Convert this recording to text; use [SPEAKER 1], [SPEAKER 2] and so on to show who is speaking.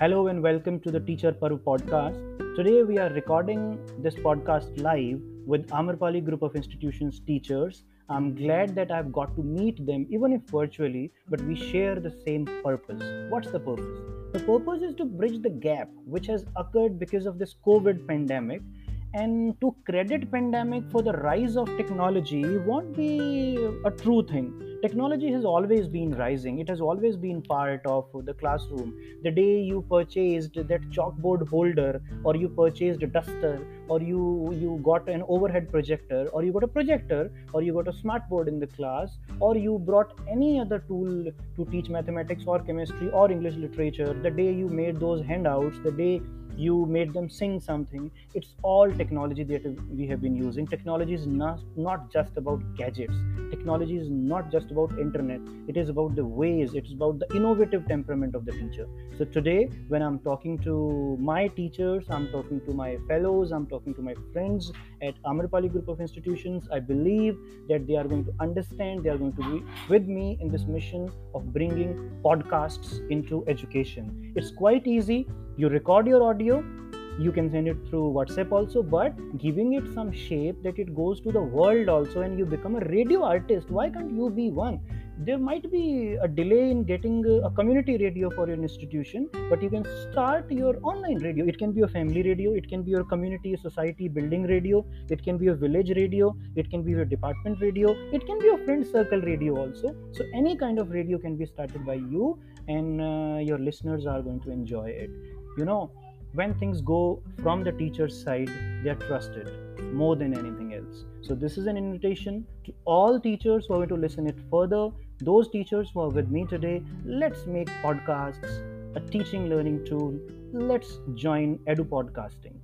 [SPEAKER 1] Hello and welcome to the Teacher Paru podcast. Today we are recording this podcast live with Amrapali Group of Institutions teachers. I'm glad that I've got to meet them, even if virtually, but we share the same purpose. What's the purpose? The purpose is to bridge the gap which has occurred because of this COVID pandemic and to credit pandemic for the rise of technology won't be a true thing technology has always been rising. It has always been part of the classroom. The day you purchased that chalkboard holder or you purchased a duster or you you got an overhead projector or you got a projector or you got a smart board in the class or you brought any other tool to teach mathematics or chemistry or english literature the day you made those handouts the day you made them sing something it's all technology that we have been using. Technology is not not just about gadgets technology is not just about internet it is about the ways it's about the innovative temperament of the teacher. So today when i'm talking to my teachers i'm talking to my fellows i'm talking to my friends at amrapali group of institutions i believe that they are going to understand they are going to be with me in this mission of bringing podcasts into education. It's quite easy. You record your audio you can send it through whatsapp also but giving it some shape that it goes to the world also and you become a radio artist why can't you be one? There might be a delay in getting a community radio for your institution but you can start your online radio. It can be a family radio it can be your community society building radio it can be a village radio it can be your department radio it can be a friend circle radio also. So any kind of radio can be started by you and uh, your listeners are going to enjoy it. You know when things go from the teacher's side they are trusted more than anything else. So this is an invitation to all teachers who are going to listen it further. Those teachers who are with me today let's make podcasts a teaching learning tool. Let's join edu podcasting